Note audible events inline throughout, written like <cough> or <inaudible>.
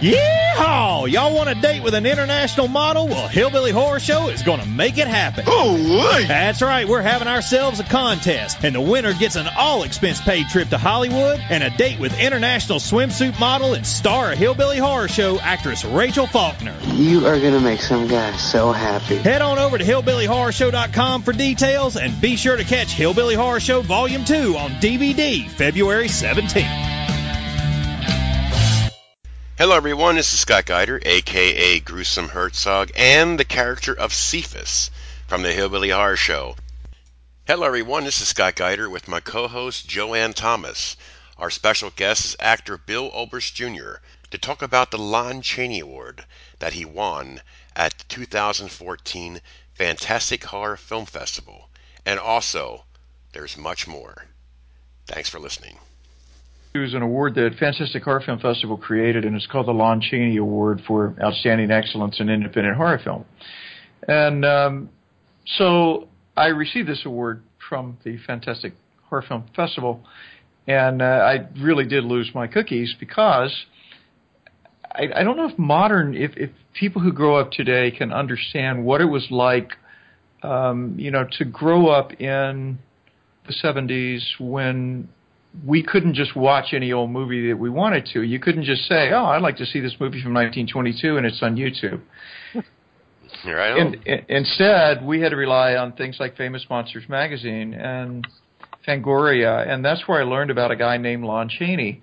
Yeehaw! Y'all want a date with an international model? Well, Hillbilly Horror Show is going to make it happen. Oh, That's right, we're having ourselves a contest, and the winner gets an all expense paid trip to Hollywood and a date with international swimsuit model and star of Hillbilly Horror Show actress Rachel Faulkner. You are gonna make some guy so happy. Head on over to hillbillyhorrorshow.com for details and be sure to catch Hillbilly Horror Show Volume 2 on DVD February 17th. Hello, everyone. This is Scott Geider, aka Gruesome Herzog, and the character of Cephas from the Hillbilly Horror Show. Hello, everyone. This is Scott Geider with my co-host Joanne Thomas. Our special guest is actor Bill Oberst Jr. to talk about the Lon Chaney Award that he won at the 2014 Fantastic Horror Film Festival, and also there's much more. Thanks for listening. It was an award that Fantastic Horror Film Festival created, and it's called the Lon Chaney Award for Outstanding Excellence in Independent Horror Film. And um, so I received this award from the Fantastic Horror Film Festival, and uh, I really did lose my cookies because I, I don't know if modern, if, if people who grow up today can understand what it was like, um, you know, to grow up in the 70s when we couldn't just watch any old movie that we wanted to. You couldn't just say, "Oh, I'd like to see this movie from 1922," and it's on YouTube. Right In, in, instead, we had to rely on things like Famous Monsters magazine and Fangoria, and that's where I learned about a guy named Lon Chaney.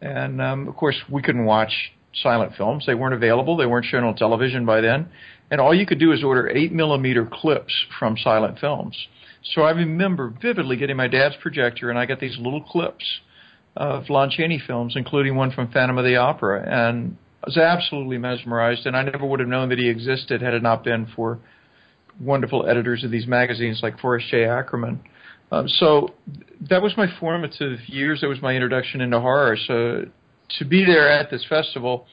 And um, of course, we couldn't watch silent films; they weren't available. They weren't shown on television by then, and all you could do is order eight millimeter clips from silent films. So I remember vividly getting my dad's projector, and I got these little clips of Lon Chaney films, including one from Phantom of the Opera, and I was absolutely mesmerized. And I never would have known that he existed had it not been for wonderful editors of these magazines like Forrest J. Ackerman. Um, so that was my formative years. That was my introduction into horror. So to be there at this festival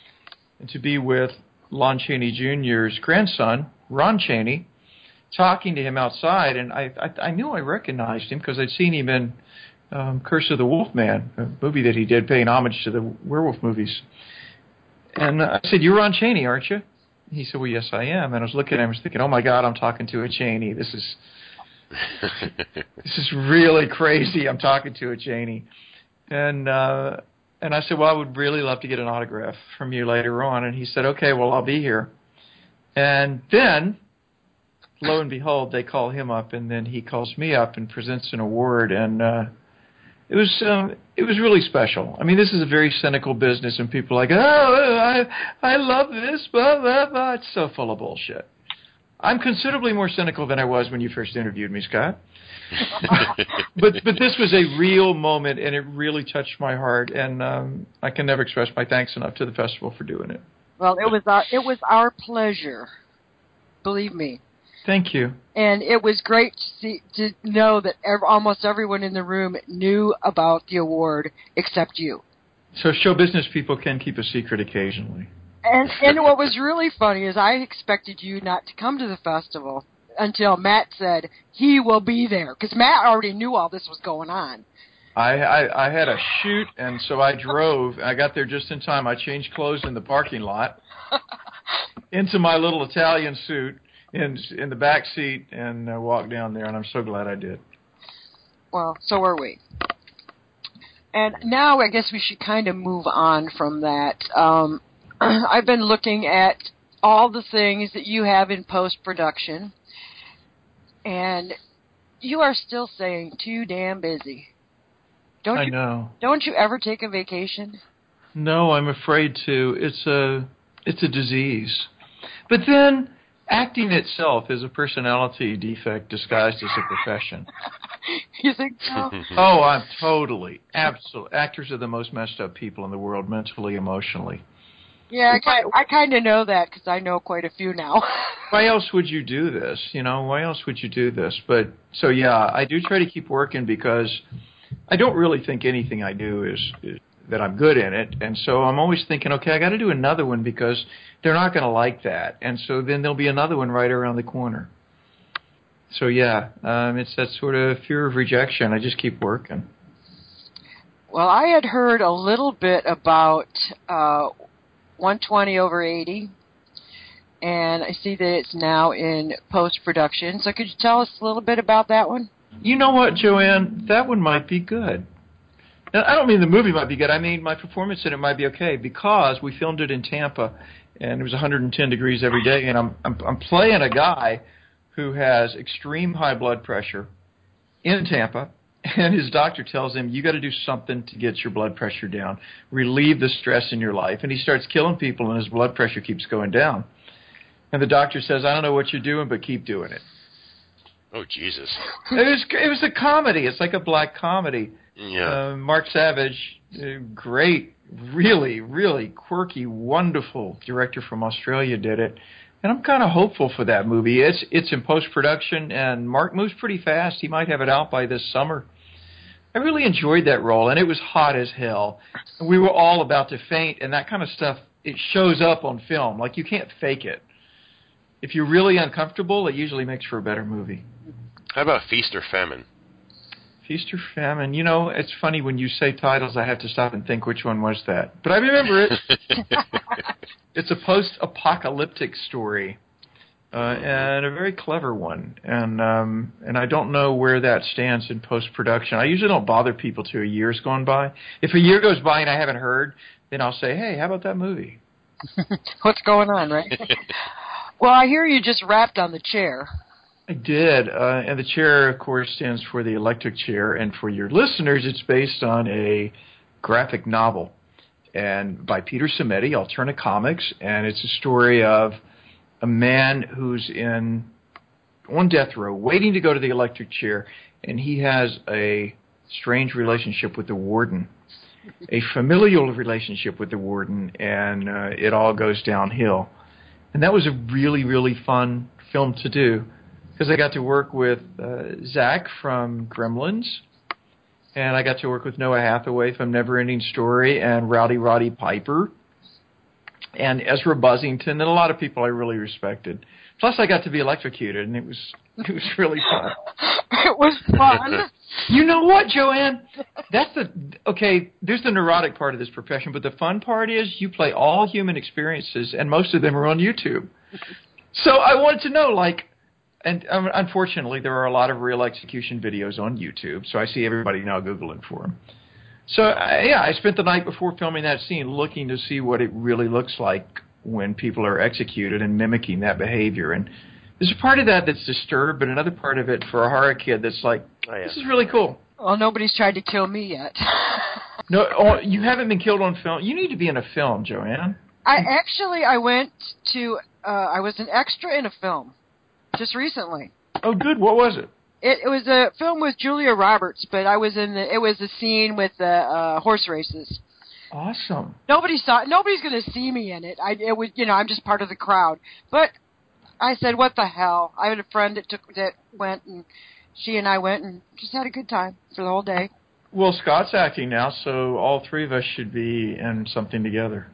and to be with Lon Chaney Jr.'s grandson, Ron Chaney, talking to him outside, and I I, I knew I recognized him because I'd seen him in um, Curse of the Wolfman, a movie that he did, paying homage to the werewolf movies. And I said, "You're Ron Chaney, aren't you?" He said, "Well, yes, I am." And I was looking at him, I was thinking, "Oh my God, I'm talking to a Chaney. This is <laughs> this is really crazy. I'm talking to a Chaney." And uh, and I said, "Well, I would really love to get an autograph from you later on." And he said, "Okay, well, I'll be here." And then lo and behold, they call him up, and then he calls me up and presents an award, and uh, it was um, it was really special. I mean, this is a very cynical business, and people are like, oh, I I love this, blah blah blah. It's so full of bullshit. I'm considerably more cynical than I was when you first interviewed me, Scott. <laughs> but but this was a real moment, and it really touched my heart, and um, I can never express my thanks enough to the festival for doing it. Well, it was our it was our pleasure. Believe me. Thank you. And it was great to see to know that ev- almost everyone in the room knew about the award except you. So show business people can keep a secret occasionally. And and what was really funny is I expected you not to come to the festival until Matt said he will be there because Matt already knew all this was going on. I, I I had a shoot, and so I drove. I got there just in time. I changed clothes in the parking lot <laughs> into my little Italian suit in in the back seat and uh, walked down there. And I'm so glad I did. Well, so are we. And now I guess we should kind of move on from that. Um, <clears throat> I've been looking at all the things that you have in post production, and you are still saying too damn busy. Don't I you? know. Don't you ever take a vacation? No, I'm afraid to. It's a it's a disease. But then acting itself is a personality defect disguised as a profession. <laughs> you think so? <laughs> oh, I'm totally, absolutely. Actors are the most messed up people in the world, mentally, emotionally. Yeah, I kind I kind of know that because I know quite a few now. <laughs> Why else would you do this? You know, why else would you do this? But so yeah, I do try to keep working because I don't really think anything I do is, is that I'm good in it, and so I'm always thinking, okay, I got to do another one because they're not going to like that, and so then there'll be another one right around the corner. So yeah, um, it's that sort of fear of rejection. I just keep working. Well, I had heard a little bit about uh, 120 over 80. And I see that it's now in post production. So could you tell us a little bit about that one? You know what, Joanne? That one might be good. I don't mean the movie might be good. I mean my performance in it might be okay because we filmed it in Tampa, and it was 110 degrees every day, and I'm I'm, I'm playing a guy who has extreme high blood pressure in Tampa, and his doctor tells him you got to do something to get your blood pressure down, relieve the stress in your life, and he starts killing people, and his blood pressure keeps going down. And the doctor says, I don't know what you're doing, but keep doing it. Oh Jesus. It was it was a comedy. It's like a black comedy. Yeah. Uh, Mark Savage, uh, great, really, really quirky, wonderful director from Australia did it, and I'm kind of hopeful for that movie. It's it's in post production, and Mark moves pretty fast. He might have it out by this summer. I really enjoyed that role, and it was hot as hell. We were all about to faint, and that kind of stuff it shows up on film. Like you can't fake it. If you're really uncomfortable, it usually makes for a better movie. How about Feast or Famine? Feast or Famine. You know, it's funny when you say titles, I have to stop and think which one was that. But I remember it. <laughs> it's a post-apocalyptic story, uh, and a very clever one. And um, and I don't know where that stands in post-production. I usually don't bother people till a year's gone by. If a year goes by and I haven't heard, then I'll say, "Hey, how about that movie?" <laughs> What's going on, right? <laughs> well, I hear you just wrapped on the chair. I did, uh, and the chair, of course, stands for the electric chair. And for your listeners, it's based on a graphic novel, and by Peter Simeti, Alterna Comics, and it's a story of a man who's in on death row, waiting to go to the electric chair, and he has a strange relationship with the warden, a familial relationship with the warden, and uh, it all goes downhill. And that was a really, really fun film to do because I got to work with uh, Zach from Gremlins, and I got to work with Noah Hathaway from Neverending Story, and Rowdy Roddy Piper, and Ezra Buzzington, and a lot of people I really respected. Plus, I got to be electrocuted, and it was <laughs> it was really fun. it was fun. <laughs> You know what, Joanne? That's the okay. There's the neurotic part of this profession, but the fun part is you play all human experiences, and most of them are on YouTube. So I wanted to know, like, and um, unfortunately, there are a lot of real execution videos on YouTube, so I see everybody now googling for them. So uh, yeah, I spent the night before filming that scene looking to see what it really looks like when people are executed and mimicking that behavior. And there's a part of that that's disturbed, but another part of it for a horror kid that's like, Oh, yeah. this is really cool. Well, nobody's tried to kill me yet. <laughs> No, oh, you haven't been killed on film. You need to be in a film, Joanne. I actually I went to uh I was an extra in a film just recently. Oh, good. What was it? It, it was a film with Julia Roberts, but I was in the it was a scene with the uh horse races. Awesome. Nobody saw nobody's going to see me in it. I it was you know, I'm just part of the crowd. But I said, "What the hell?" I had a friend that took that went and she and I went and just had a good time for the whole day. Well, Scott's acting now, so all three of us should be in something together.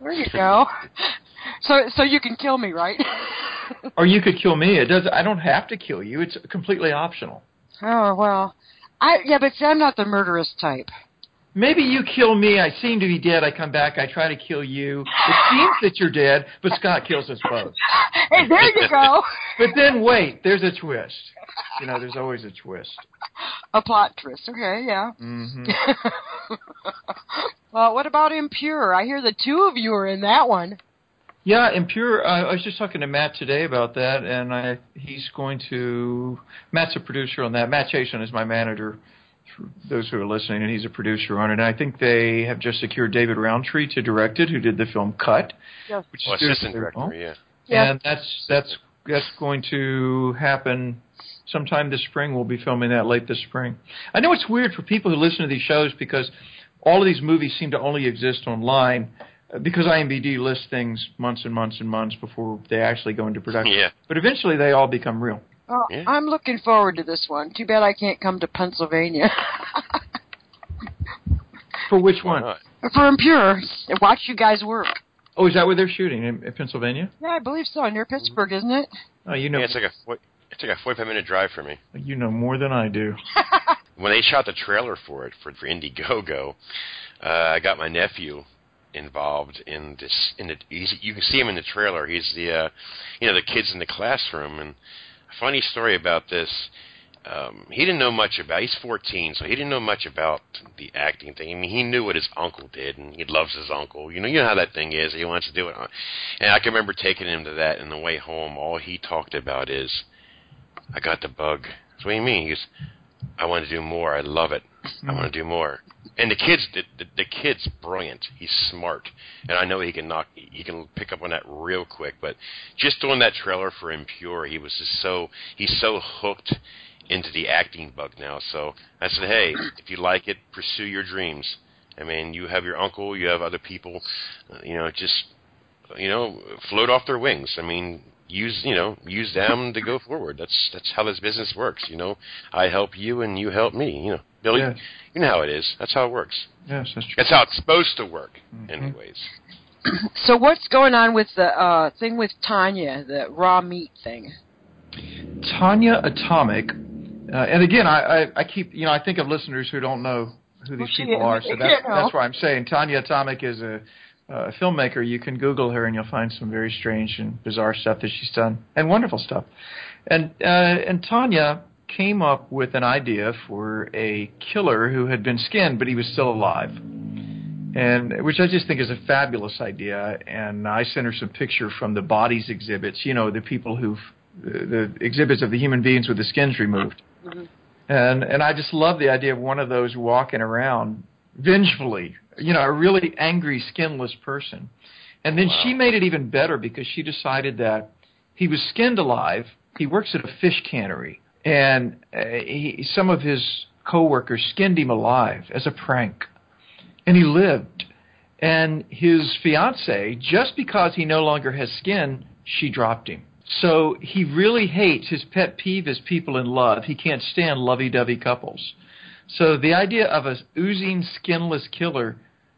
There you go. <laughs> so so you can kill me, right? <laughs> Or you could kill me. It does. I don't have to kill you. It's completely optional. oh well. I yeah, but see, I'm not the murderous type. Maybe you kill me. I seem to be dead. I come back. I try to kill you. It seems that you're dead, but Scott kills us both. <laughs> Hey, there you go. <laughs> But then wait, there's a twist. You know, there's always a twist. a plot twist. Okay, yeah. hmm well, what about Impure? I hear the two of you are in that one. Yeah, Impure. Uh, I was just talking to Matt today about that, and I, he's going to. Matt's a producer on that. Matt Chason is my manager. For those who are listening, and he's a producer on it. And I think they have just secured David Roundtree to direct it, who did the film Cut, Yes. which Well, is assistant director, well. yeah. Yeah. And that's that's that's going to happen sometime this spring. We'll be filming that late this spring. I know it's weird for people who listen to these shows because all of these movies seem to only exist online because IMDb lists things months and months and months before they actually go into production. Yeah. But eventually they all become real. Well, Yeah. I'm looking forward to this one. Too bad I can't come to Pennsylvania. <laughs> For which Why one? not? For Impure, and watch you guys work. Oh, is that where they're shooting in, in Pennsylvania? Yeah, I believe so. Near Pittsburgh, isn't it? Oh, you know, Yeah, it's like a fo- it's like a 45 minute drive for me. you know more than I do. <laughs> When they shot the trailer for it for for Indiegogo, uh, I got my nephew involved in this. In the, he's, you can see him in the trailer. He's the, uh, you know, the kids in the classroom. And a funny story about this. Um, he didn't know much about. He's 14, so he didn't know much about the acting thing. I mean, he knew what his uncle did, and he loves his uncle. You know, you know how that thing is. He wants to do it. And I can remember taking him to that, and the way home, all he talked about is, "I got the bug." So what do you mean? He goes, "I want to do more. I love it. I want to do more." and the kid's the, the, the kid's brilliant. He's smart, and I know he can knock. He can pick up on that real quick. But just doing that trailer for Impure, he was just so he's so hooked into the acting bug now. So I said, hey, if you like it, pursue your dreams. I mean, you have your uncle, you have other people, uh, you know, just you know, float off their wings. I mean, use you know use them to go forward. That's that's how this business works. You know, I help you and you help me. You know, Billy, Yeah. you know how it is. That's how it works. Yes, that's true. That's how it's supposed to work, Mhm. anyways. <clears throat> So what's going on with the uh, thing with Tanya, the raw meat thing? Tanya Atomic, uh, and again, I, I, I keep, you know, I think of listeners who don't know who these Well, she- people are, so that's, <laughs> that's why I'm saying Tanya Atomic is a, a filmmaker. You can Google her and you'll find some very strange and bizarre stuff that she's done, and wonderful stuff. And uh, and Tanya came up with an idea for a killer who had been skinned, but he was still alive. And which I just think is a fabulous idea. And I sent her some picture from the bodies exhibits. You know, the people who've the, the exhibits of the human beings with the skins removed. Mm-hmm. And and I just love the idea of one of those walking around vengefully, you know, a really angry, skinless person. And then she made it even better because she decided that he was skinned alive. He works at a fish cannery, and uh, he, some of his coworkers skinned him alive as a prank, and he lived. And his fiance, just because he no longer has skin, she dropped him. So he really hates his pet peeve is people in love. He can't stand lovey-dovey couples. So the idea of a oozing skinless killer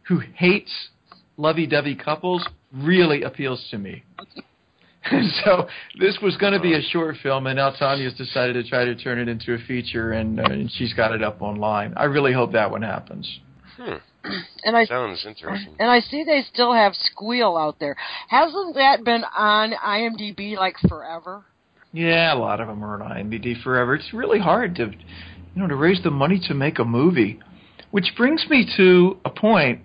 who hates lovey-dovey couples really appeals to me. <laughs> so this was going to be a short film, and now Tanya's decided to try to turn it into a feature, and, uh, and she's got it up online. I really hope that one happens. Hmm. <clears throat> And I Sounds interesting. and I see they still have Squeal out there. Hasn't that been on IMDb like forever? Yeah, a lot of them are on IMDb forever. It's really hard to, you know, to raise the money to make a movie. Which brings me to a point,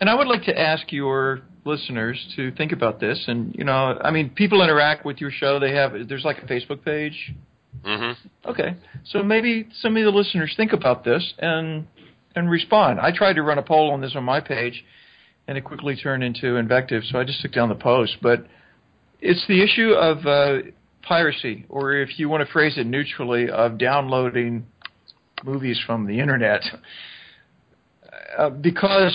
and I would like to ask your listeners to think about this. And you know, I mean, people interact with your show. They have there's like a Facebook page. Mm-hmm. Okay, so maybe some of the listeners think about this and and respond. I tried to run a poll on this on my page, and it quickly turned into invective. So I just took down the post. But it's the issue of uh, piracy, or if you want to phrase it neutrally, of downloading movies from the internet. Uh, because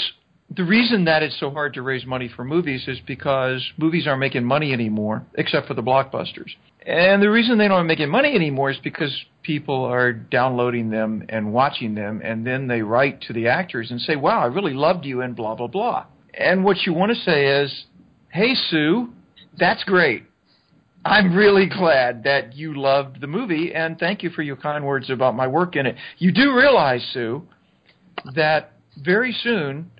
the reason that it's so hard to raise money for movies is because movies aren't making money anymore, except for the blockbusters. And the reason they aren't making money anymore is because people are downloading them and watching them, and then they write to the actors and say, "Wow, I really loved you," and blah blah blah. And what you want to say is, "Hey Sue, that's great. I'm really glad that you loved the movie, and thank you for your kind words about my work in it. You do realize, Sue, that very soon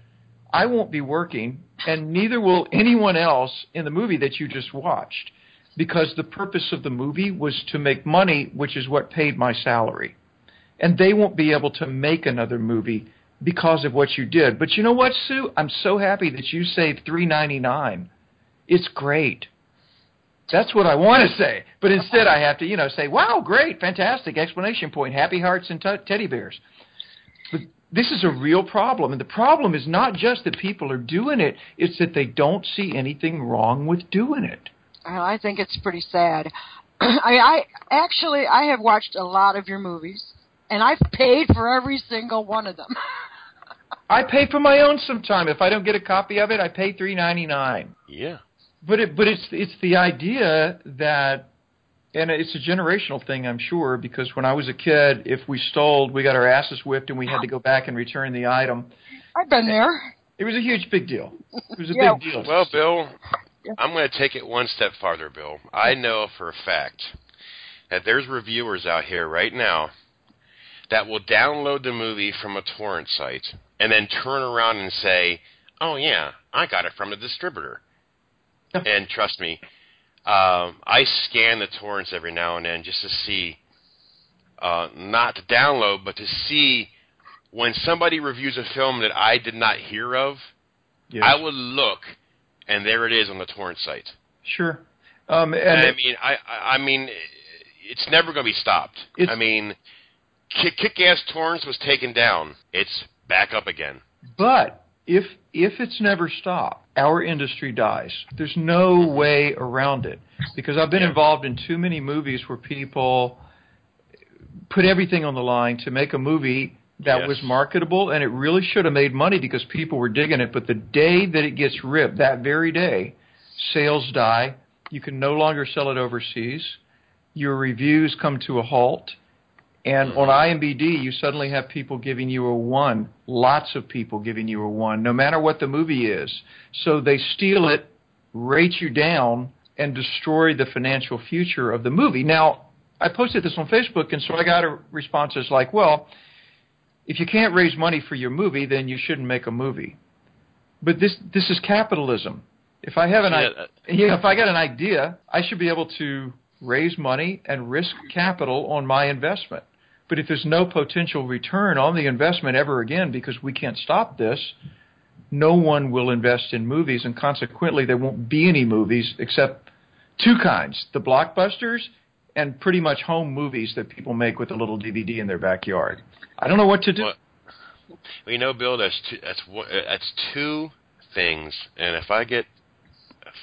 I won't be working, and neither will anyone else in the movie that you just watched, because the purpose of the movie was to make money, which is what paid my salary. And they won't be able to make another movie because of what you did. But you know what, Sue? I'm so happy that you saved three ninety nine. It's great. That's what I want to say. But instead, I have to, you know, say, "Wow, great, fantastic!" Explanation point. Happy hearts and t- teddy bears. But this is a real problem, and the problem is not just that people are doing it; it's that they don't see anything wrong with doing it. Uh, I think it's pretty sad. <clears throat> I, I actually I have watched a lot of your movies, and I've paid for every single one of them. <laughs> I pay for my own sometime. If I don't get a copy of it, I pay three ninety nine. Yeah. But it, but it's it's the idea that, and it's a generational thing, I'm sure, because when I was a kid, if we stole, we got our asses whipped, and we had to go back and return the item. I've been there. It was a huge big deal. It was a Yeah. big deal. Well, Bill, Yeah. I'm going to take it one step farther, Bill. I know for a fact that there's reviewers out here right now that will download the movie from a torrent site and then turn around and say, Oh yeah, I got it from the distributor. and trust me, um, I scan the torrents every now and then just to see, uh, not to download, but to see when somebody reviews a film that I did not hear of. Yes. I would look, and there it is on the torrent site. Sure. Um, and And I mean, I, I I mean, it's never going to be stopped. I mean, Kick, Kick-Ass Torrents was taken down. It's back up again. But if if it's never stopped, our industry dies. There's no way around it because I've been involved in too many movies where people put everything on the line to make a movie that Yes. was marketable and it really should have made money because people were digging it. But the day that it gets ripped, that very day, sales die. You can no longer sell it overseas. Your reviews come to a halt. And hmm. on IMBD, you suddenly have people giving you a one, lots of people giving you a one, no matter what the movie is. So they steal it, rate you down, and destroy the financial future of the movie. Now, I posted this on Facebook, and so I got a responses like, well, if you can't raise money for your movie, then you shouldn't make a movie. But this this is capitalism. If I have an Yeah, i- yeah, if I got an idea, I should be able to raise money and risk capital on my investment. But if there's no potential return on the investment ever again because we can't stop this, no one will invest in movies, and consequently, there won't be any movies except two kinds: the blockbusters and pretty much home movies that people make with a little DVD in their backyard. I don't know what to do. Well, know, Bill, that's two, that's that's two things, and if I get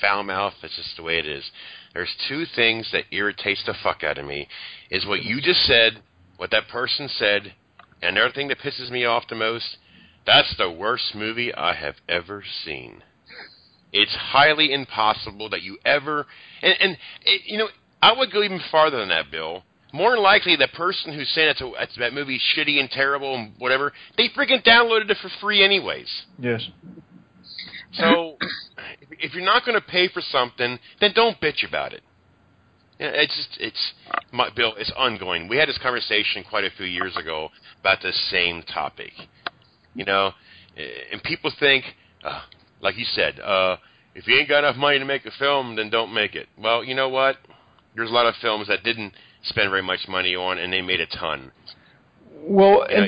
foul mouth, that's just the way it is. There's two things that irritates the fuck out of me. Is what you just said, what that person said, and another thing that pisses me off the most. That's the worst movie I have ever seen. It's highly impossible that you ever, and, and it, you know, I would go even farther than that, Bill. More than likely, the person who's saying it's a, it's, that movie's shitty and terrible and whatever, they freaking downloaded it for free anyways. Yes. So, if you're not going to pay for something, then don't bitch about it. Yeah, It's just, it's, my, Bill, it's ongoing. We had this conversation quite a few years ago about the same topic. You know, and people think, uh, like you said, uh, if you ain't got enough money to make a film, then don't make it. Well, you know what? There's a lot of films that didn't spend very much money on, and they made a ton. Well, You know,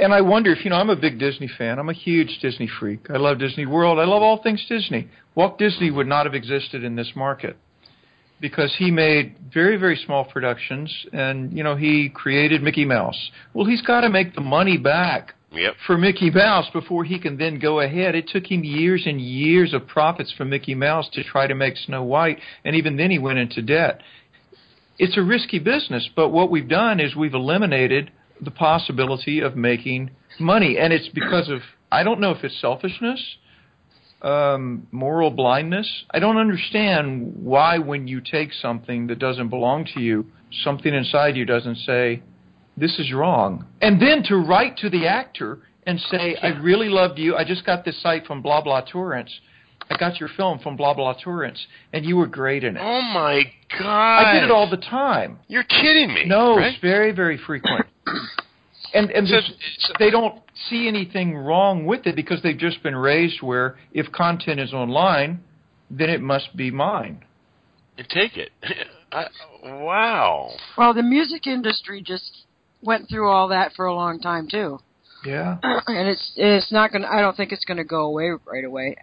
and I wonder if you know I'm a big Disney fan. I'm a huge Disney freak. I love Disney World. I love all things Disney. Walt Disney would not have existed in this market because he made very very small productions and you know he created Mickey Mouse. Well, he's got to make the money back yep. for Mickey Mouse before he can then go ahead. It took him years and years of profits from Mickey Mouse to try to make Snow White, and even then he went into debt. It's a risky business, but what we've done is we've eliminated the possibility of making money, and it's because of I don't know if it's selfishness, um, moral blindness. I don't understand why when you take something that doesn't belong to you, something inside you doesn't say, this is wrong. And then to write to the actor and say, I really loved you. I just got this site from blah blah torrents. I got your film from blah blah torrents, and you were great in it. Oh my god! I get it all the time. You're kidding me. No, right? it's very very frequent. <coughs> And and So- there's- so- they don't see anything wrong with it because they've just been raised where if content is online, then it must be mine. and take it. <laughs> I, wow. Well, the music industry just went through all that for a long time too, Yeah. <clears throat> and it's it's not going. to I don't think it's going to go away right away.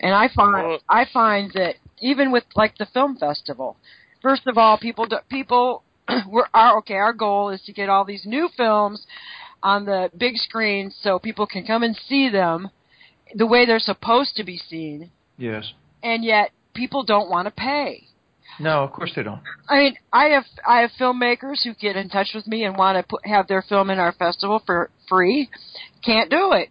And I find Well- I find that even with like the film festival, first of all, people do, people <clears throat> we're our okay. Our goal is to get all these new films on the big screen so people can come and see them the way they're supposed to be seen, Yes. and yet people don't want to pay. No, of course they don't. I mean, I have I have filmmakers who get in touch with me and want to put, have their film in our festival for free. Can't do it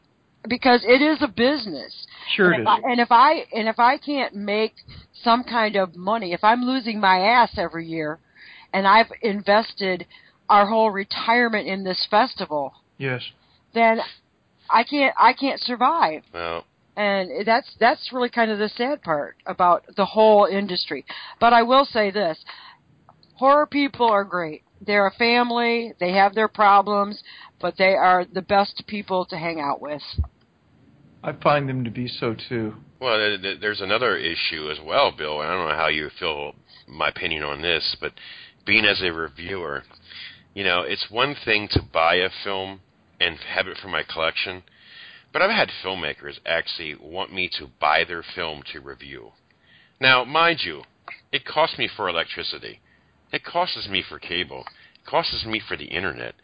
because it is a business. Sure and if. I, and if I and if I can't make some kind of money, if I'm losing my ass every year, and I've invested our whole retirement in this festival, Yes. then I can't I can't survive Well, and that's that's really kind of the sad part about the whole industry. But I will say this: horror people are great. They're a family. They have their problems, but they are the best people to hang out with. I find them to be so too. Well, th- th- there's another issue as well, Bill. and I don't know how you feel my opinion on this, but being as a reviewer, you know, it's one thing to buy a film and have it for my collection, but I've had filmmakers actually want me to buy their film to review. Now, mind you, it costs me for electricity. It costs me for cable. It costs me for the internet.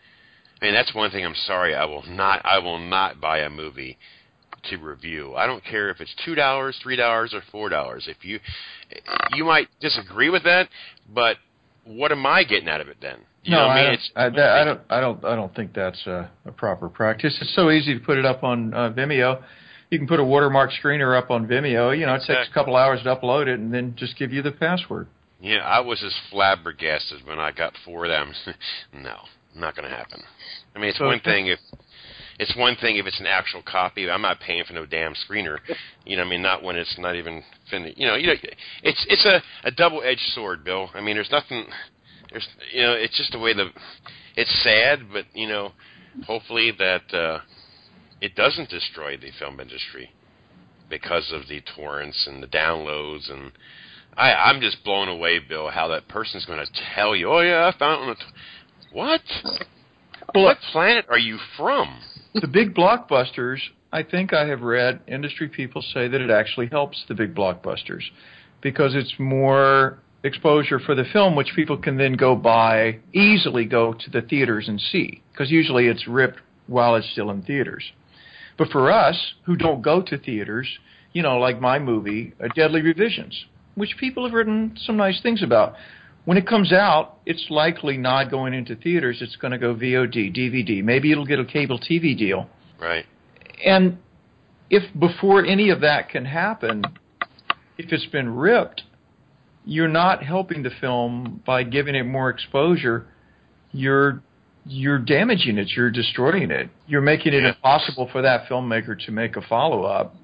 I mean, that's one thing I'm sorry I will not I will not buy a movie to review. I don't care if it's two dollars, three dollars, or four dollars. If you you might disagree with that, but what am I getting out of it then? You no, know I, mean? don't, I, that- I don't. I don't. I don't think that's a, a proper practice. It's so easy to put it up on uh, Vimeo. You can put a watermark screener up on Vimeo. You know, it takes a couple hours to upload it, and then just give you the password. Yeah, I was as flabbergasted when I got four of them. <laughs> no, not going to happen. I mean, it's So- one thing if it's one thing if it's an actual copy. I'm not paying for no damn screener. You know, I mean, not when it's not even finished. You know, you know, it's it's a a double edged sword, Bill. I mean, there's nothing. There's you know, it's just the way the. It's sad, but you know, hopefully that uh, it doesn't destroy the film industry because of the torrents and the downloads and I, I'm just blown away, Bill, how that person's going to tell you, "Oh yeah, I found it." What? Well, what planet are you from? the big blockbusters, I think I have read industry people say that it actually helps the big blockbusters because it's more exposure for the film, which people can then go buy, easily go to the theaters and see because usually it's ripped while it's still in theaters. But for us who don't go to theaters, you know, like my movie, uh, Deadly Revisions, which people have written some nice things about. When it comes out, it's likely not going into theaters. It's going to go VOD, DVD. Maybe it'll get a cable TV deal. Right. And if before any of that can happen, if it's been ripped, you're not helping the film by giving it more exposure. You're you're damaging it. You're destroying it. You're making it impossible for that filmmaker to make a follow up,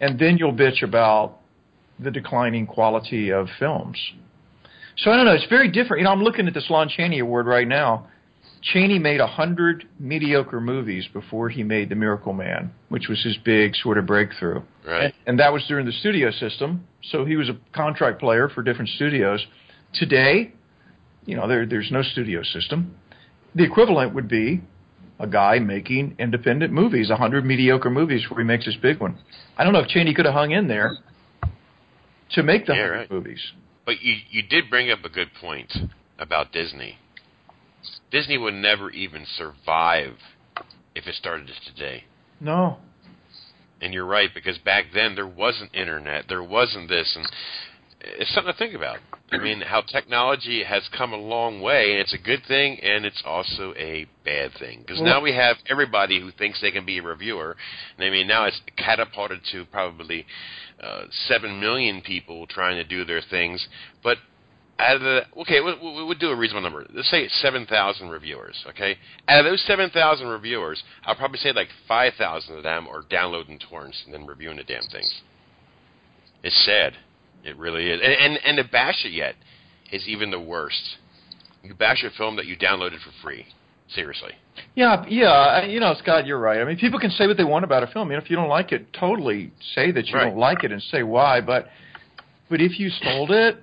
and then you'll bitch about the declining quality of films. So I don't know. It's very different. You know, I'm looking at this Lon Chaney Award right now. Chaney made a hundred mediocre movies before he made The Miracle Man, which was his big sort of breakthrough. Right. And, and that was during the studio system, so he was a contract player for different studios. Today, you know, there, there's no studio system. The equivalent would be a guy making independent movies, a hundred mediocre movies before he makes his big one. I don't know if Chaney could have hung in there to make the Yeah, right. movies. But you you did bring up a good point about Disney. Disney would never even survive if it started as today. No, And you're right because back then there wasn't internet, there wasn't this, and it's something to think about. I mean, how technology has come a long way, and it's a good thing, and it's also a bad thing because now we have everybody who thinks they can be a reviewer. And I mean, now it's catapulted to probably uh, seven million people trying to do their things, but out of the okay, we, we we would do a reasonable number. Let's say it's seven thousand reviewers. Okay, out of those seven thousand reviewers, I'll probably say like five thousand of them are downloading torrents and then reviewing the damn things. It's sad. It really is. And and, and to bash it yet is even the worst. You bash a film that you downloaded for free. Seriously. Yeah, yeah. You know, Scott, you're right. I mean, people can say what they want about a film. You know, if you don't like it, totally say that you Right. don't like it and say why. But, but if you stole it,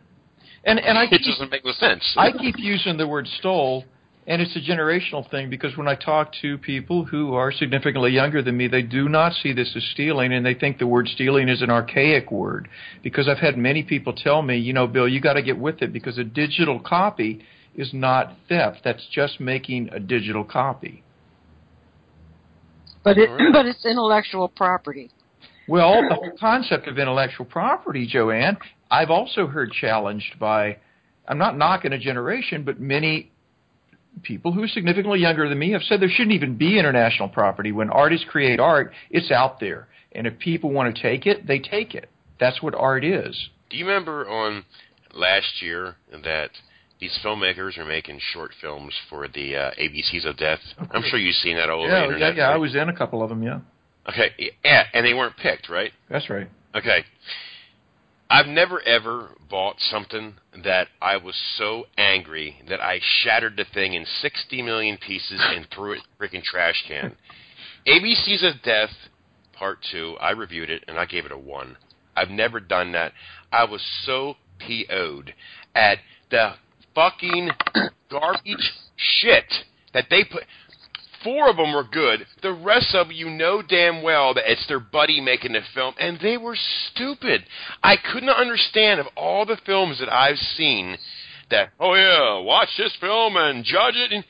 and and I it keep, doesn't make no sense. I keep using the word stole, and it's a generational thing because when I talk to people who are significantly younger than me, they do not see this as stealing, and they think the word stealing is an archaic word. Because I've had many people tell me, you know, Bill, you got to get with it because a digital copy is not theft. That's just making a digital copy. But it, Alright. but it's intellectual property. Well, the whole concept of intellectual property, Joanne, I've also heard challenged by, I'm not knocking a generation, but many people who are significantly younger than me have said there shouldn't even be international property. When artists create art, it's out there. And if people want to take it, they take it. That's what art is. Do you remember on last year that these filmmakers are making short films for the uh, ABCs of Death? I'm sure you've seen that all over the Yeah, yeah, internet. yeah. I right? was in a couple of them, yeah. Okay, yeah, and they weren't picked, right? That's right. Okay. I've never ever bought something that I was so angry that I shattered the thing in 60 million pieces and threw it in freaking trash can. ABCs of Death Part Two. I reviewed it and I gave it a one. I've never done that. I was so PO'd at the fucking garbage shit that they put. Four of them were good. The rest of you know damn well that it's their buddy making the film, and they were stupid. I could not understand of all the films that I've seen that. Oh yeah, watch this film and judge it, and,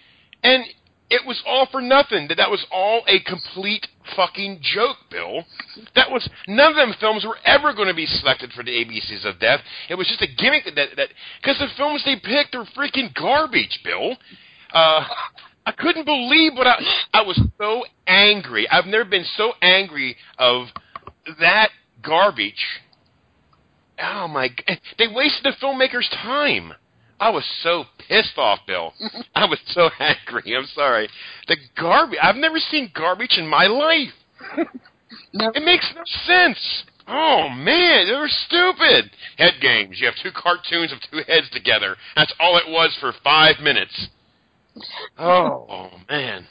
and it was all for nothing. That that was all a complete fucking joke, Bill. That was none of them films were ever going to be selected for the ABCs of Death. It was just a gimmick that that because the films they picked are freaking garbage, Bill. Uh, I couldn't believe what I I was so angry. I've never been so angry of that garbage. Oh my! They wasted the filmmaker's time. I was so pissed off, Bill. <laughs> I was so angry. I'm sorry. The garbage. I've never seen garbage in my life. No. It makes no sense. Oh man, they were stupid. Head games. You have two cartoons of two heads together. That's all it was for five minutes. Oh, oh man.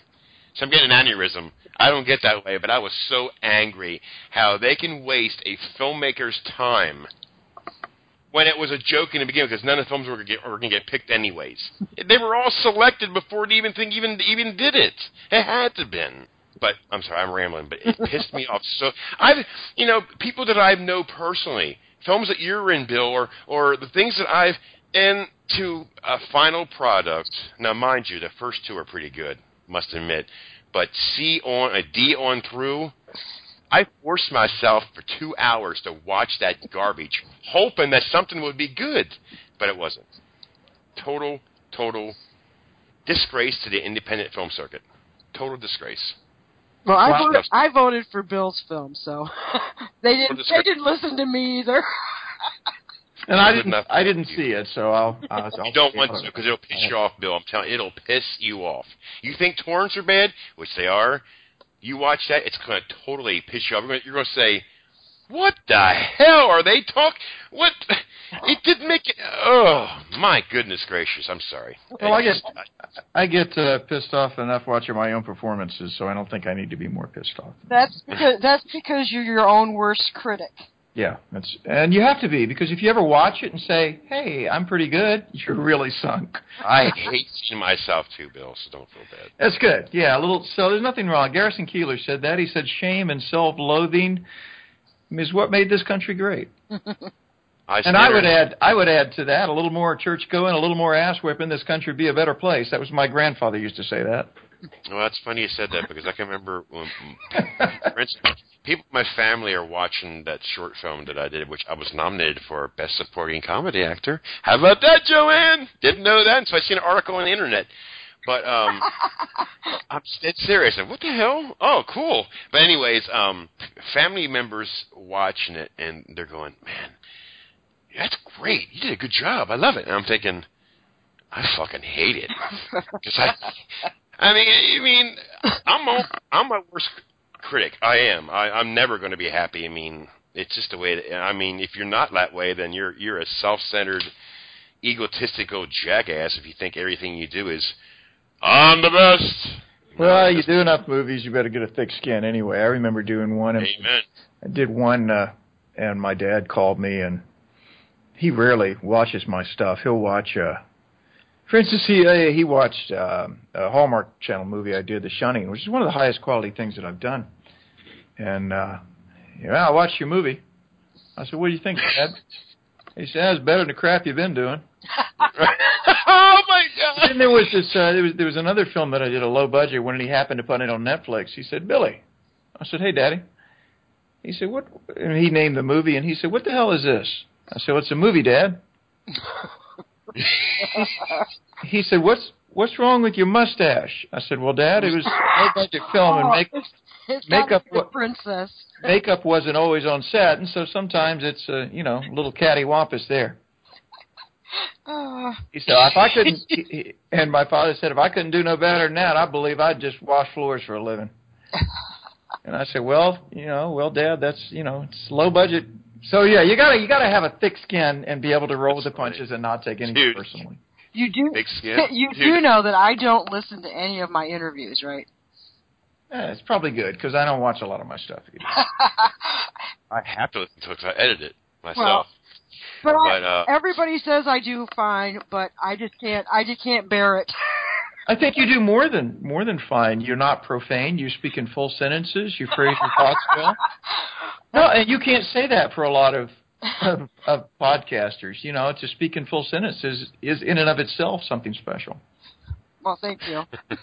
So I'm getting an aneurysm. I don't get that way, but I was so angry how they can waste a filmmaker's time when it was a joke in the beginning because none of the films were going to get, picked anyways. they were all selected before the even thing even even did it. It had to been. But I'm sorry, I'm rambling. But it pissed me off so. I've you know people that I know personally, films that you're in, Bill, or or the things that I've and to a final product. Now, mind you, the first two are pretty good, must admit. But C on a D on through, I forced myself for two hours to watch that garbage, hoping that something would be good, but it wasn't. Total, total disgrace to the independent film circuit. Total disgrace. Well, I Wow. voted, I voted for Bill's film, so <laughs> they didn't. They didn't listen to me either. <laughs> And I didn't. I didn't see it, so <laughs> I'll. I'll You don't want to because it'll piss you off, Bill. I'm telling you, it'll piss you off. You think torrents are bad, which they are. You watch that, it's going to totally piss you off. You're going, to say, "What the hell are they talk? What? It didn't make it. Oh my goodness gracious! I'm sorry. Well, I get just- I get uh, pissed off enough watching my own performances, so I don't think I need to be more pissed off. That's because that's because you're your own worst critic. Yeah, that's and you have to be because if you ever watch it and say, "Hey, I'm pretty good," <laughs> you're really sunk. I hate seeing myself too, Bill. So don't feel bad. That's good. Yeah, a little. So there's nothing wrong. Garrison Keillor said that. He said shame and self-loathing is what made this country great. <laughs> I And I would add, I would add to that a little more church going, a little more ass whipping. This country would be a better place. That was my grandfather used to say that. Well, that's funny you said that because I can remember when, for instance, people in my family are watching that short film that I did, which I was nominated for Best Supporting Comedy Actor. How about that, Joanne? Didn't know that so I seen an article on the internet. But um, <laughs> I'm dead serious. And what the hell? Oh, cool. But anyways, um, family members watching it and they're going, "Man, that's great. You did a good job. I love it." And I'm thinking, I fucking hate it because I. I mean, I mean, I'm <laughs> a, I'm my worst critic. I am. I, I'm never going to be happy. I mean, it's just the way. That, I mean, if you're not that way, then you're you're a self-centered, egotistical jackass. If you think everything you do is, I'm the best. Well, you do enough movies, you better get a thick skin anyway. I remember doing one. And Amen. I did one, uh, and my dad called me, and he rarely watches my stuff. He'll watch. uh For instance, he uh, he watched uh, a Hallmark Channel movie I did, The Shunning, which is one of the highest quality things that I've done. And uh, yeah, I watched your movie. I said, "What do you think, Dad?" He said, "That's better than the crap you've been doing." <laughs> oh my god. And there was this. Uh, there was there was another film that I did a low budget when he happened to put it on Netflix. He said, "Billy," I said, "Hey, Daddy." He said, "What?" And he named the movie, and he said, "What the hell is this?" I said, "Well, it's a movie, Dad." <laughs> he said, "What's what's wrong with your mustache?" I said, "Well, Dad, it was a low budget film, and Oh, make, it's, it's make up be the what- princess. makeup wasn't always on set, and so sometimes it's uh, you know a little cattywampus there." Uh, He said, "If I couldn't," he- he- and my father said, "If I couldn't do no better than that, I believe I'd just wash floors for a living." <laughs> And I said, "Well, you know, well, Dad, that's you know, it's low budget. So yeah, you gotta you gotta have a thick skin and be able to roll with the funny. punches and not take anything Dude. personally." you do Big skin. <laughs> you Dude. do know that I don't listen to any of my interviews, right? Eh, it's probably good because I don't watch a lot of my stuff either. <laughs> I have to listen to it because I edit it myself. But, I, But, uh, everybody says I do fine, but I just can't. I just can't bear it. <laughs> I think you do more than more than fine. You're not profane. You speak in full sentences. You phrase your thoughts well. No, and you can't say that for a lot of of, of podcasters. You know, to speak in full sentences is in and of itself something special. Well, thank you. <laughs>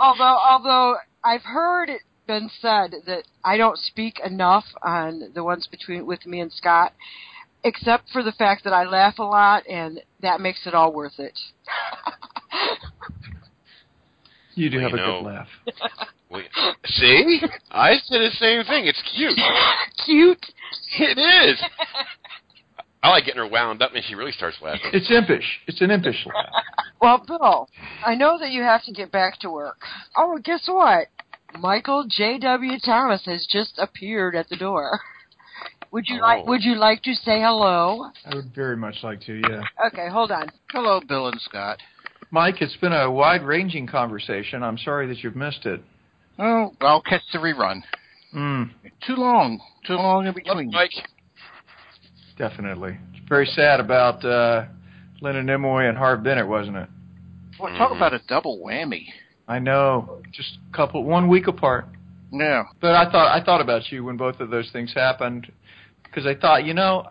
although, although I've heard it been said that I don't speak enough on the ones between with me and Scott, except for the fact that I laugh a lot, and that makes it all worth it. <laughs> You do Well, have you a know- good laugh. <laughs> Wait, see? I said the same thing. It's cute. Cute. It is. I like getting her wound up and she really starts laughing. It's impish. It's an impish laugh. Well, Bill, I know that you have to get back to work. Oh, guess what? Michael J.W. Thomas has just appeared at the door. Would you like Oh. Would you like to say hello? I would very much like to. Yeah, Okay, hold on. Hello, Bill and Scott. Mike, it's been a wide-ranging conversation. I'm sorry that you've missed it. Oh, I'll catch the rerun. Mm, Too long. Too long in Love between. Mike. definitely. It's very sad about uh, Leonard Nimoy and Harve Bennett, wasn't it? Well, talk Mhm. about a double whammy. I know. Just a couple, one week apart. Yeah. But I thought I thought about you when both of those things happened, because I thought, you know,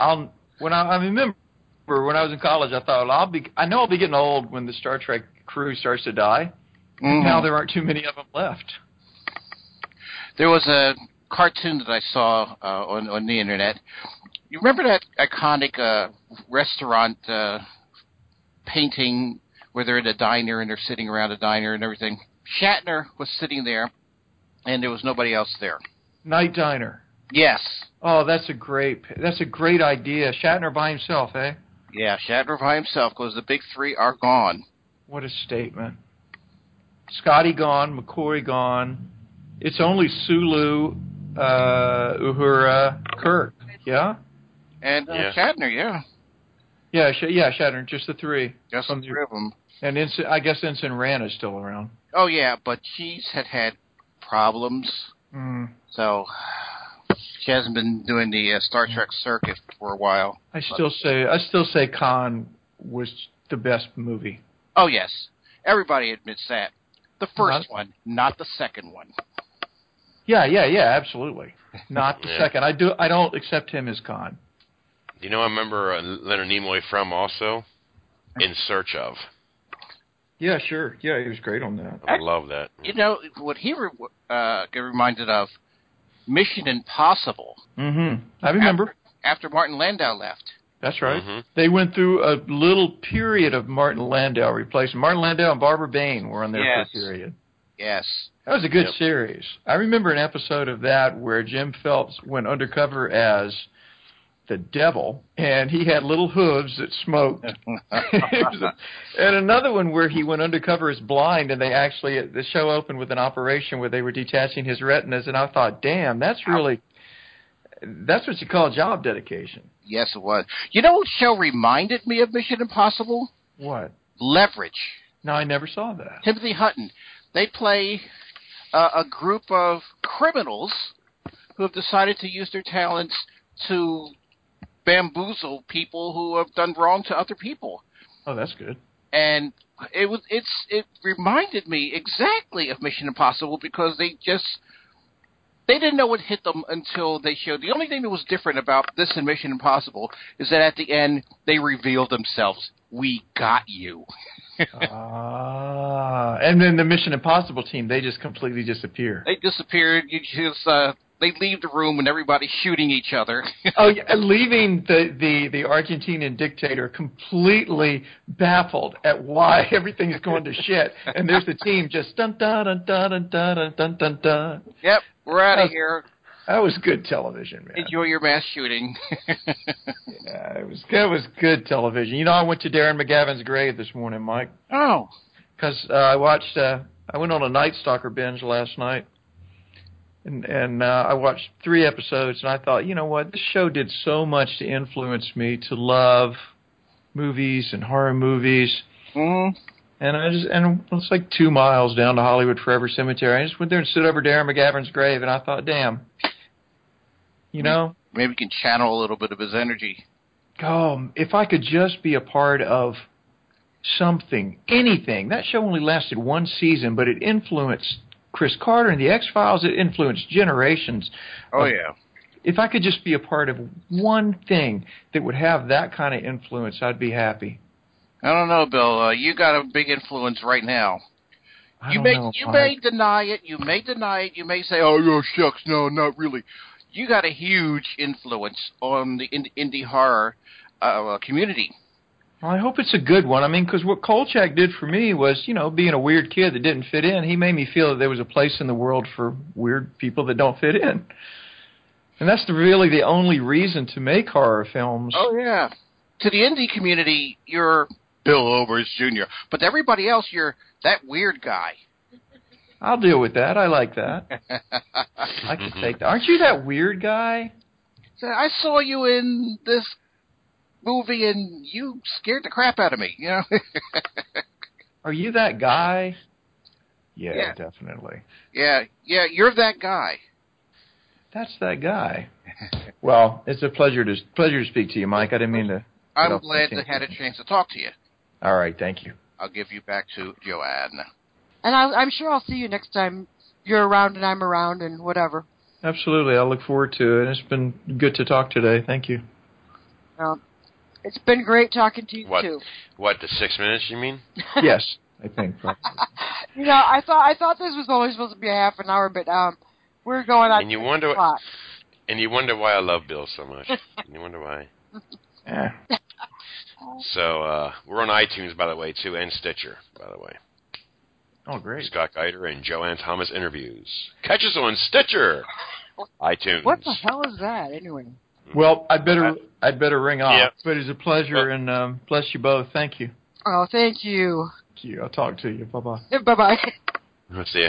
I'll when I, I remember when I was in college, I thought well, I'll be I know I'll be getting old when the Star Trek crew starts to die. Mhm. Now there aren't too many of them left. There was a cartoon that I saw uh, on on the internet. You remember that iconic uh, restaurant uh, painting where they're in a diner and they're sitting around a diner and everything? Shatner was sitting there, and there was nobody else there. Night Diner. Yes. Oh, that's a great that's a great idea. Shatner by himself, eh? Yeah, Shatner by himself because the big three are gone. What a statement. Scotty gone, McCoy gone. It's only Sulu, uh, Uhura, Kirk. Yeah, And uh, Yeah. Shatner, yeah. yeah, Sh- yeah. Shatner, just the three. Just the the- three of them. And Ensign, I guess Ensign Rand is still around. Oh yeah, but she's had had problems, Mm. so she hasn't been doing the uh, Star Trek circuit for a while. I still say I still say Khan was the best movie. Oh yes, everybody admits that. The 1st Uh-huh. one, not the second one. Yeah, yeah, yeah, absolutely. Not the <laughs> Yeah. second. I do. I don't accept him as Khan. You know, I remember uh, Leonard Nimoy from also In Search of. Yeah, sure. Yeah, he was great on that. I love that. You know what he re- uh, get reminded of? Mission Impossible. Mm-hmm. I remember. After Martin Landau left. That's right. Mhm. They went through a little period of Martin Landau replacement. Martin Landau and Barbara Bain were on there Yes. for a period. Yes. That was a good Yep. series. I remember an episode of that where Jim Phelps went undercover as the devil, and he had little hooves that smoked. A- <laughs> and another one where he went undercover as blind, and they actually the show opened with an operation where they were detaching his retinas, and I thought, damn, that's really that's what you call job dedication. yes, it was. You know what show reminded me of Mission Impossible? What? Leverage. No, I never saw that. Timothy Hutton. They play uh, a group of criminals who have decided to use their talents to bamboozle people who have done wrong to other people. Oh, that's good. And it was it's it reminded me exactly of Mission Impossible because they just they didn't know what hit them until they showed. The only thing that was different about this and Mission Impossible is that at the end they revealed themselves. We got you. <laughs> Ah, and then the Mission Impossible team, they just completely disappear. They disappeared. You just uh, they leave the room and everybody's shooting each other. <laughs> oh, yeah, leaving the, the, the Argentinian dictator completely baffled at why <laughs> everything's going to shit, and there's the team just dun dun dun dun dun dun dun dun dun. yep, we're out of here. That was good television, man. Enjoy your mass shooting. <laughs> Yeah, it was that was good television. You know, I went to Darren McGavin's grave this morning, Mike, oh, because uh, I watched. Uh, I went on a Night Stalker binge last night, and and uh, I watched three episodes, and I thought, you know what, this show did so much to influence me to love movies and horror movies. hmm And I just and it's like two miles down to Hollywood Forever Cemetery. I just went there and stood over Darren McGavin's grave, and I thought, damn, you know, Maybe we can channel a little bit of his energy. oh, if I could just be a part of something, anything. That show only lasted one season, but it influenced Chris Carter and the X Files. It influenced generations. Oh of yeah. if I could just be a part of one thing that would have that kind of influence, I'd be happy. I don't know, Bill. Uh, you got a big influence right now. I you may know, you Mike. may deny it. You may deny it. You may say, "Oh, no, shucks, no, not really." You got a huge influence on the in- indie horror uh, community. I hope it's a good one. I mean, because what Kolchak did for me was, you know, being a weird kid that didn't fit in, he made me feel that there was a place in the world for weird people that don't fit in. And that's the, really the only reason to make horror films. Oh yeah. To the indie community, you're Bill Oberst Jr. But to everybody else, you're that weird guy. I'll deal with that. I like that. <laughs> I can take that. Aren't you that weird guy? I saw you in this movie, and you scared the crap out of me. You know. <laughs> Are you that guy? Yeah, Yeah. definitely. yeah, yeah, you're that guy. That's that guy. Well, it's a pleasure to pleasure to speak to you, Mike. I didn't mean to. I'm glad my to had a chance to talk to you. All right, thank you. I'll give you back to Joanne. And I, I'm sure I'll see you next time you're around and I'm around and whatever. Absolutely, I look forward to it. It's been good to talk today. Thank you. Um, it's been great talking to you What? too. What, the six minutes, you mean? <laughs> yes, I think. probably. <laughs> You know, I thought I thought this was only supposed to be a half an hour, but um, we're going on. And you wonder what- And you wonder why I love Bill so much. <laughs> you wonder why. Yeah. So, uh, we're on iTunes, by the way, too, and Stitcher, by the way. Oh, great. Scott Geider and Joanne Thomas interviews. Catch us on Stitcher, iTunes. What the hell is that anyway? Well, I'd better I'd better ring off. Yeah. But it's a pleasure, and um, bless you both. Thank you. Oh, thank you. Thank you. I'll talk to you. Bye bye. Bye bye. Let's see.